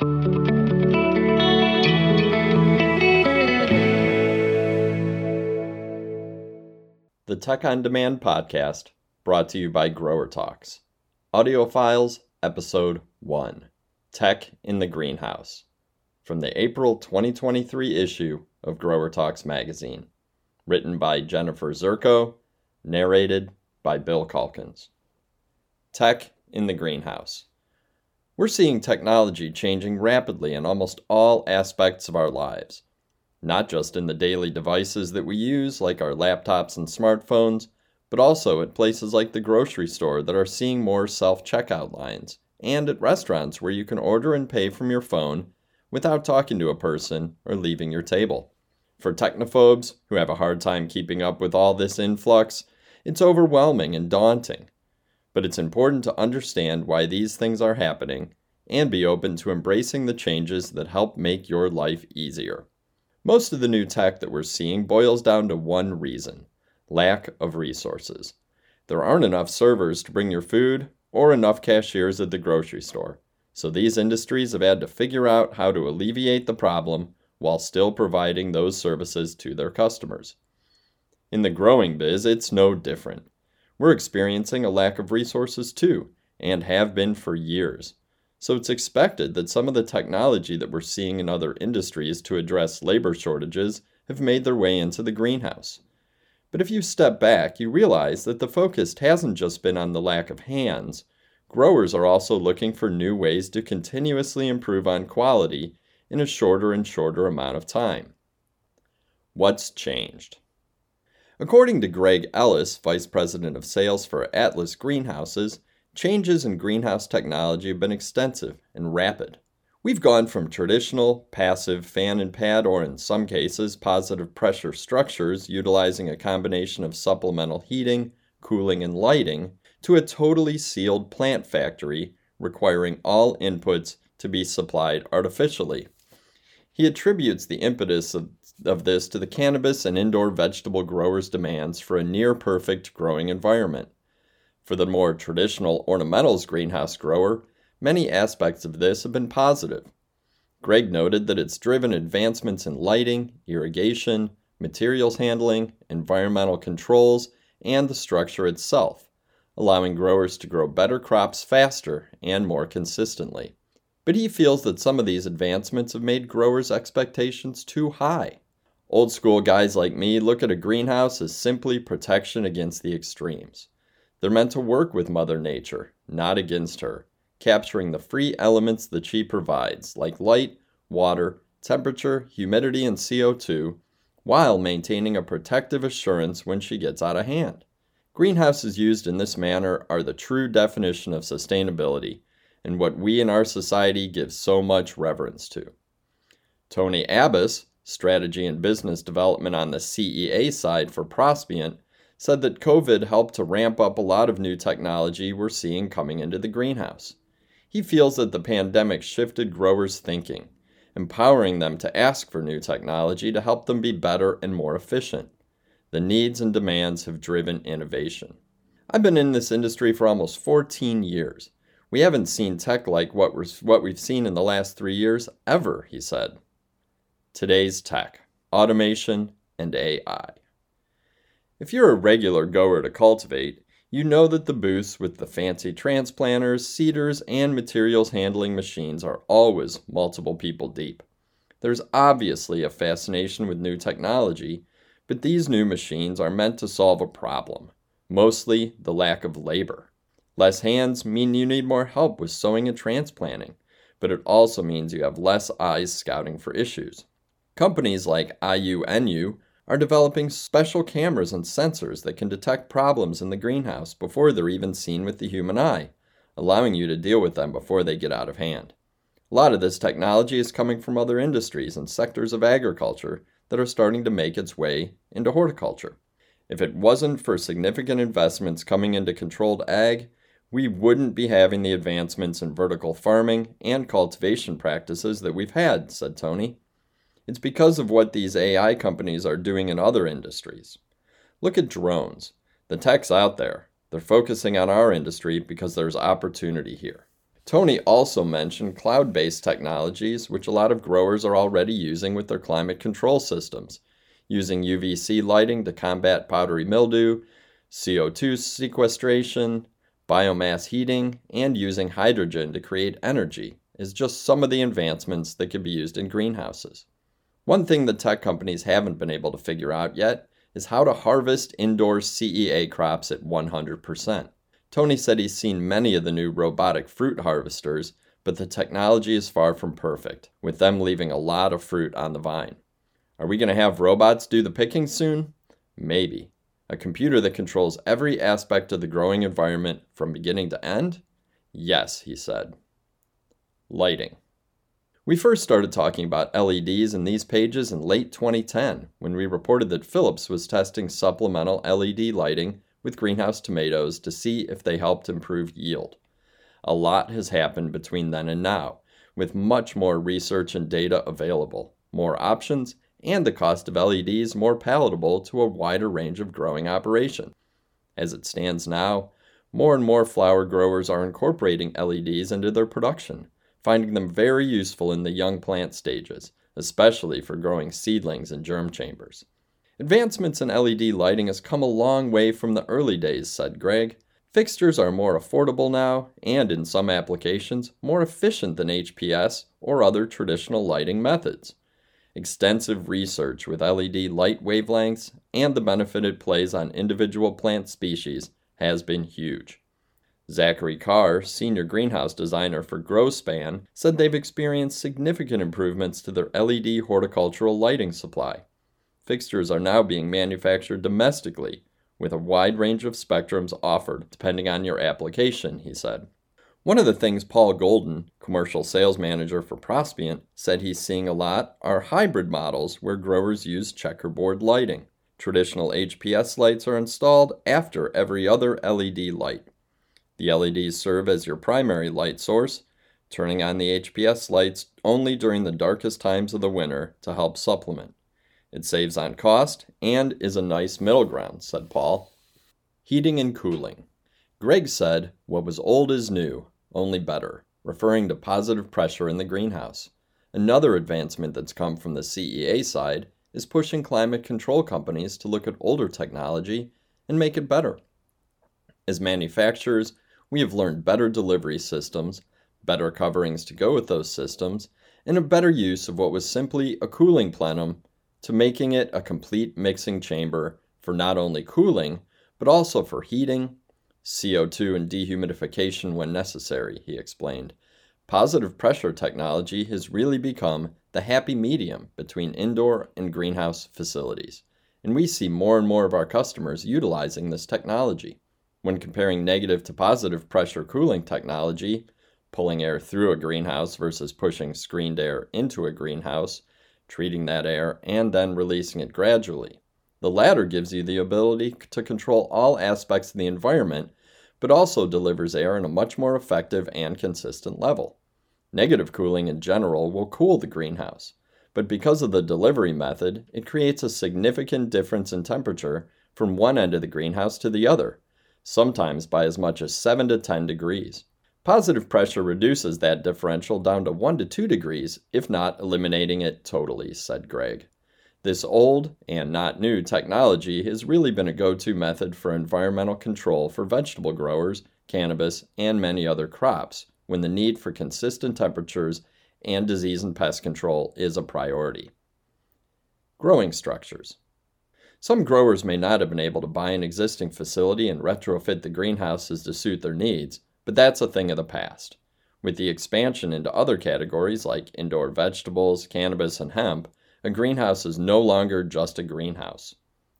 The Tech on Demand podcast, brought to you by Grower Talks. Audio Files, Episode 1 Tech in the Greenhouse, from the April 2023 issue of Grower Talks magazine. Written by Jennifer Zurko, narrated by Bill Calkins. Tech in the Greenhouse. We're seeing technology changing rapidly in almost all aspects of our lives not just in the daily devices that we use, like our laptops and smartphones, but also at places like the grocery store that are seeing more self checkout lines, and at restaurants where you can order and pay from your phone without talking to a person or leaving your table. For technophobes who have a hard time keeping up with all this influx, it's overwhelming and daunting. But it's important to understand why these things are happening and be open to embracing the changes that help make your life easier. Most of the new tech that we're seeing boils down to one reason lack of resources. There aren't enough servers to bring your food or enough cashiers at the grocery store. So these industries have had to figure out how to alleviate the problem while still providing those services to their customers. In the growing biz, it's no different. We're experiencing a lack of resources too, and have been for years. So it's expected that some of the technology that we're seeing in other industries to address labor shortages have made their way into the greenhouse. But if you step back, you realize that the focus hasn't just been on the lack of hands. Growers are also looking for new ways to continuously improve on quality in a shorter and shorter amount of time. What's changed? According to Greg Ellis, Vice President of Sales for Atlas Greenhouses, changes in greenhouse technology have been extensive and rapid. We've gone from traditional, passive fan and pad, or in some cases, positive pressure structures utilizing a combination of supplemental heating, cooling, and lighting, to a totally sealed plant factory requiring all inputs to be supplied artificially. He attributes the impetus of, of this to the cannabis and indoor vegetable growers' demands for a near perfect growing environment. For the more traditional ornamentals greenhouse grower, many aspects of this have been positive. Greg noted that it's driven advancements in lighting, irrigation, materials handling, environmental controls, and the structure itself, allowing growers to grow better crops faster and more consistently. But he feels that some of these advancements have made growers' expectations too high. Old school guys like me look at a greenhouse as simply protection against the extremes. They're meant to work with Mother Nature, not against her, capturing the free elements that she provides, like light, water, temperature, humidity, and CO2, while maintaining a protective assurance when she gets out of hand. Greenhouses used in this manner are the true definition of sustainability and what we in our society give so much reverence to. Tony Abbas, strategy and business development on the CEA side for Prospiant, said that COVID helped to ramp up a lot of new technology we're seeing coming into the greenhouse. He feels that the pandemic shifted growers' thinking, empowering them to ask for new technology to help them be better and more efficient. The needs and demands have driven innovation. I've been in this industry for almost 14 years. We haven't seen tech like what, we're, what we've seen in the last three years ever, he said. Today's tech automation and AI. If you're a regular goer to cultivate, you know that the booths with the fancy transplanters, seeders, and materials handling machines are always multiple people deep. There's obviously a fascination with new technology, but these new machines are meant to solve a problem, mostly the lack of labor. Less hands mean you need more help with sowing and transplanting, but it also means you have less eyes scouting for issues. Companies like IUNU are developing special cameras and sensors that can detect problems in the greenhouse before they're even seen with the human eye, allowing you to deal with them before they get out of hand. A lot of this technology is coming from other industries and sectors of agriculture that are starting to make its way into horticulture. If it wasn't for significant investments coming into controlled ag, we wouldn't be having the advancements in vertical farming and cultivation practices that we've had, said Tony. It's because of what these AI companies are doing in other industries. Look at drones. The tech's out there. They're focusing on our industry because there's opportunity here. Tony also mentioned cloud based technologies, which a lot of growers are already using with their climate control systems, using UVC lighting to combat powdery mildew, CO2 sequestration, biomass heating, and using hydrogen to create energy is just some of the advancements that could be used in greenhouses. One thing the tech companies haven't been able to figure out yet is how to harvest indoor CEA crops at 100%. Tony said he's seen many of the new robotic fruit harvesters, but the technology is far from perfect, with them leaving a lot of fruit on the vine. Are we going to have robots do the picking soon? Maybe. A computer that controls every aspect of the growing environment from beginning to end? Yes, he said. Lighting. We first started talking about LEDs in these pages in late 2010 when we reported that Philips was testing supplemental LED lighting with greenhouse tomatoes to see if they helped improve yield. A lot has happened between then and now, with much more research and data available, more options, and the cost of LEDs more palatable to a wider range of growing operation. As it stands now, more and more flower growers are incorporating LEDs into their production, finding them very useful in the young plant stages, especially for growing seedlings in germ chambers. Advancements in LED lighting has come a long way from the early days, said Greg. Fixtures are more affordable now, and in some applications, more efficient than HPS or other traditional lighting methods. Extensive research with LED light wavelengths and the benefit it plays on individual plant species has been huge. Zachary Carr, senior greenhouse designer for GrowSpan, said they've experienced significant improvements to their LED horticultural lighting supply. Fixtures are now being manufactured domestically with a wide range of spectrums offered depending on your application, he said. One of the things Paul Golden, commercial sales manager for Prospiant, said he's seeing a lot are hybrid models where growers use checkerboard lighting. Traditional HPS lights are installed after every other LED light. The LEDs serve as your primary light source, turning on the HPS lights only during the darkest times of the winter to help supplement. It saves on cost and is a nice middle ground, said Paul. Heating and cooling. Greg said, What was old is new, only better, referring to positive pressure in the greenhouse. Another advancement that's come from the CEA side is pushing climate control companies to look at older technology and make it better. As manufacturers, we have learned better delivery systems, better coverings to go with those systems, and a better use of what was simply a cooling plenum to making it a complete mixing chamber for not only cooling, but also for heating, CO2 and dehumidification when necessary, he explained. Positive pressure technology has really become the happy medium between indoor and greenhouse facilities, and we see more and more of our customers utilizing this technology. When comparing negative to positive pressure cooling technology, pulling air through a greenhouse versus pushing screened air into a greenhouse, treating that air, and then releasing it gradually. The latter gives you the ability to control all aspects of the environment, but also delivers air in a much more effective and consistent level. Negative cooling in general will cool the greenhouse, but because of the delivery method, it creates a significant difference in temperature from one end of the greenhouse to the other, sometimes by as much as 7 to 10 degrees. Positive pressure reduces that differential down to 1 to 2 degrees, if not eliminating it totally, said Greg. This old and not new technology has really been a go to method for environmental control for vegetable growers, cannabis, and many other crops when the need for consistent temperatures and disease and pest control is a priority. Growing structures. Some growers may not have been able to buy an existing facility and retrofit the greenhouses to suit their needs but that's a thing of the past. With the expansion into other categories like indoor vegetables, cannabis, and hemp, a greenhouse is no longer just a greenhouse.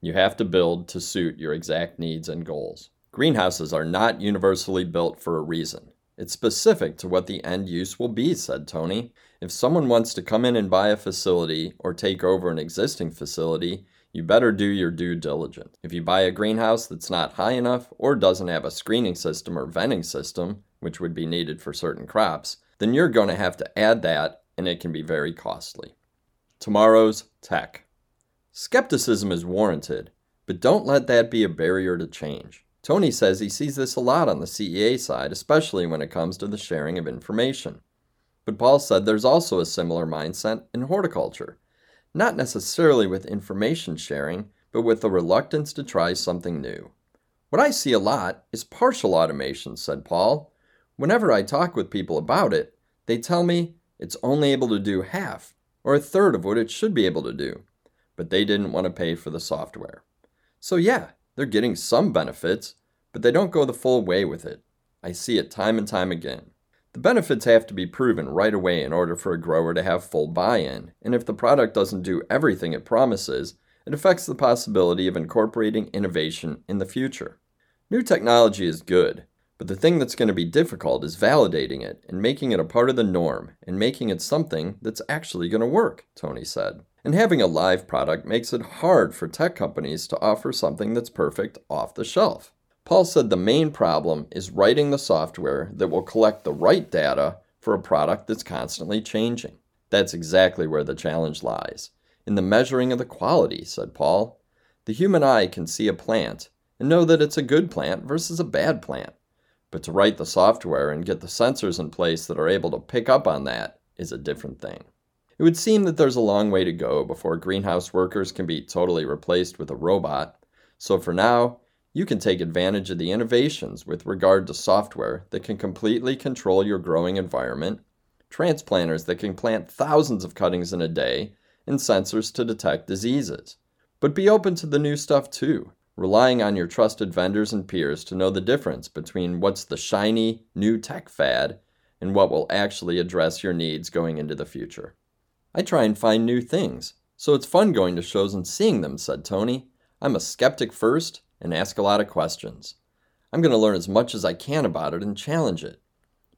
You have to build to suit your exact needs and goals. Greenhouses are not universally built for a reason. It's specific to what the end use will be, said Tony. If someone wants to come in and buy a facility or take over an existing facility, you better do your due diligence. If you buy a greenhouse that's not high enough or doesn't have a screening system or venting system, which would be needed for certain crops, then you're going to have to add that and it can be very costly. Tomorrow's tech. Skepticism is warranted, but don't let that be a barrier to change. Tony says he sees this a lot on the CEA side, especially when it comes to the sharing of information. But Paul said there's also a similar mindset in horticulture, not necessarily with information sharing, but with a reluctance to try something new. What I see a lot is partial automation, said Paul. Whenever I talk with people about it, they tell me it's only able to do half or a third of what it should be able to do, but they didn't want to pay for the software. So, yeah, they're getting some benefits, but they don't go the full way with it. I see it time and time again. The benefits have to be proven right away in order for a grower to have full buy in, and if the product doesn't do everything it promises, it affects the possibility of incorporating innovation in the future. New technology is good, but the thing that's going to be difficult is validating it and making it a part of the norm and making it something that's actually going to work, Tony said. And having a live product makes it hard for tech companies to offer something that's perfect off the shelf. Paul said the main problem is writing the software that will collect the right data for a product that's constantly changing. That's exactly where the challenge lies. In the measuring of the quality, said Paul. The human eye can see a plant and know that it's a good plant versus a bad plant. But to write the software and get the sensors in place that are able to pick up on that is a different thing. It would seem that there's a long way to go before greenhouse workers can be totally replaced with a robot. So for now, you can take advantage of the innovations with regard to software that can completely control your growing environment, transplanters that can plant thousands of cuttings in a day, and sensors to detect diseases. But be open to the new stuff too relying on your trusted vendors and peers to know the difference between what's the shiny new tech fad and what will actually address your needs going into the future. I try and find new things, so it's fun going to shows and seeing them, said Tony. I'm a skeptic first and ask a lot of questions. I'm going to learn as much as I can about it and challenge it.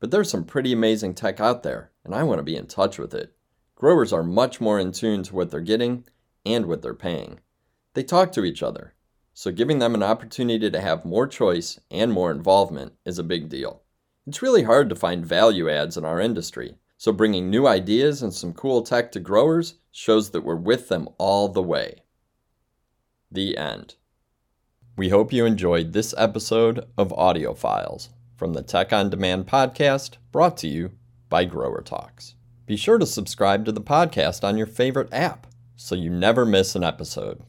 But there's some pretty amazing tech out there, and I want to be in touch with it. Growers are much more in tune to what they're getting and what they're paying. They talk to each other, so giving them an opportunity to have more choice and more involvement is a big deal. It's really hard to find value adds in our industry, so bringing new ideas and some cool tech to growers shows that we're with them all the way. The end. We hope you enjoyed this episode of Audio Files from the Tech on Demand podcast brought to you by Grower Talks. Be sure to subscribe to the podcast on your favorite app so you never miss an episode.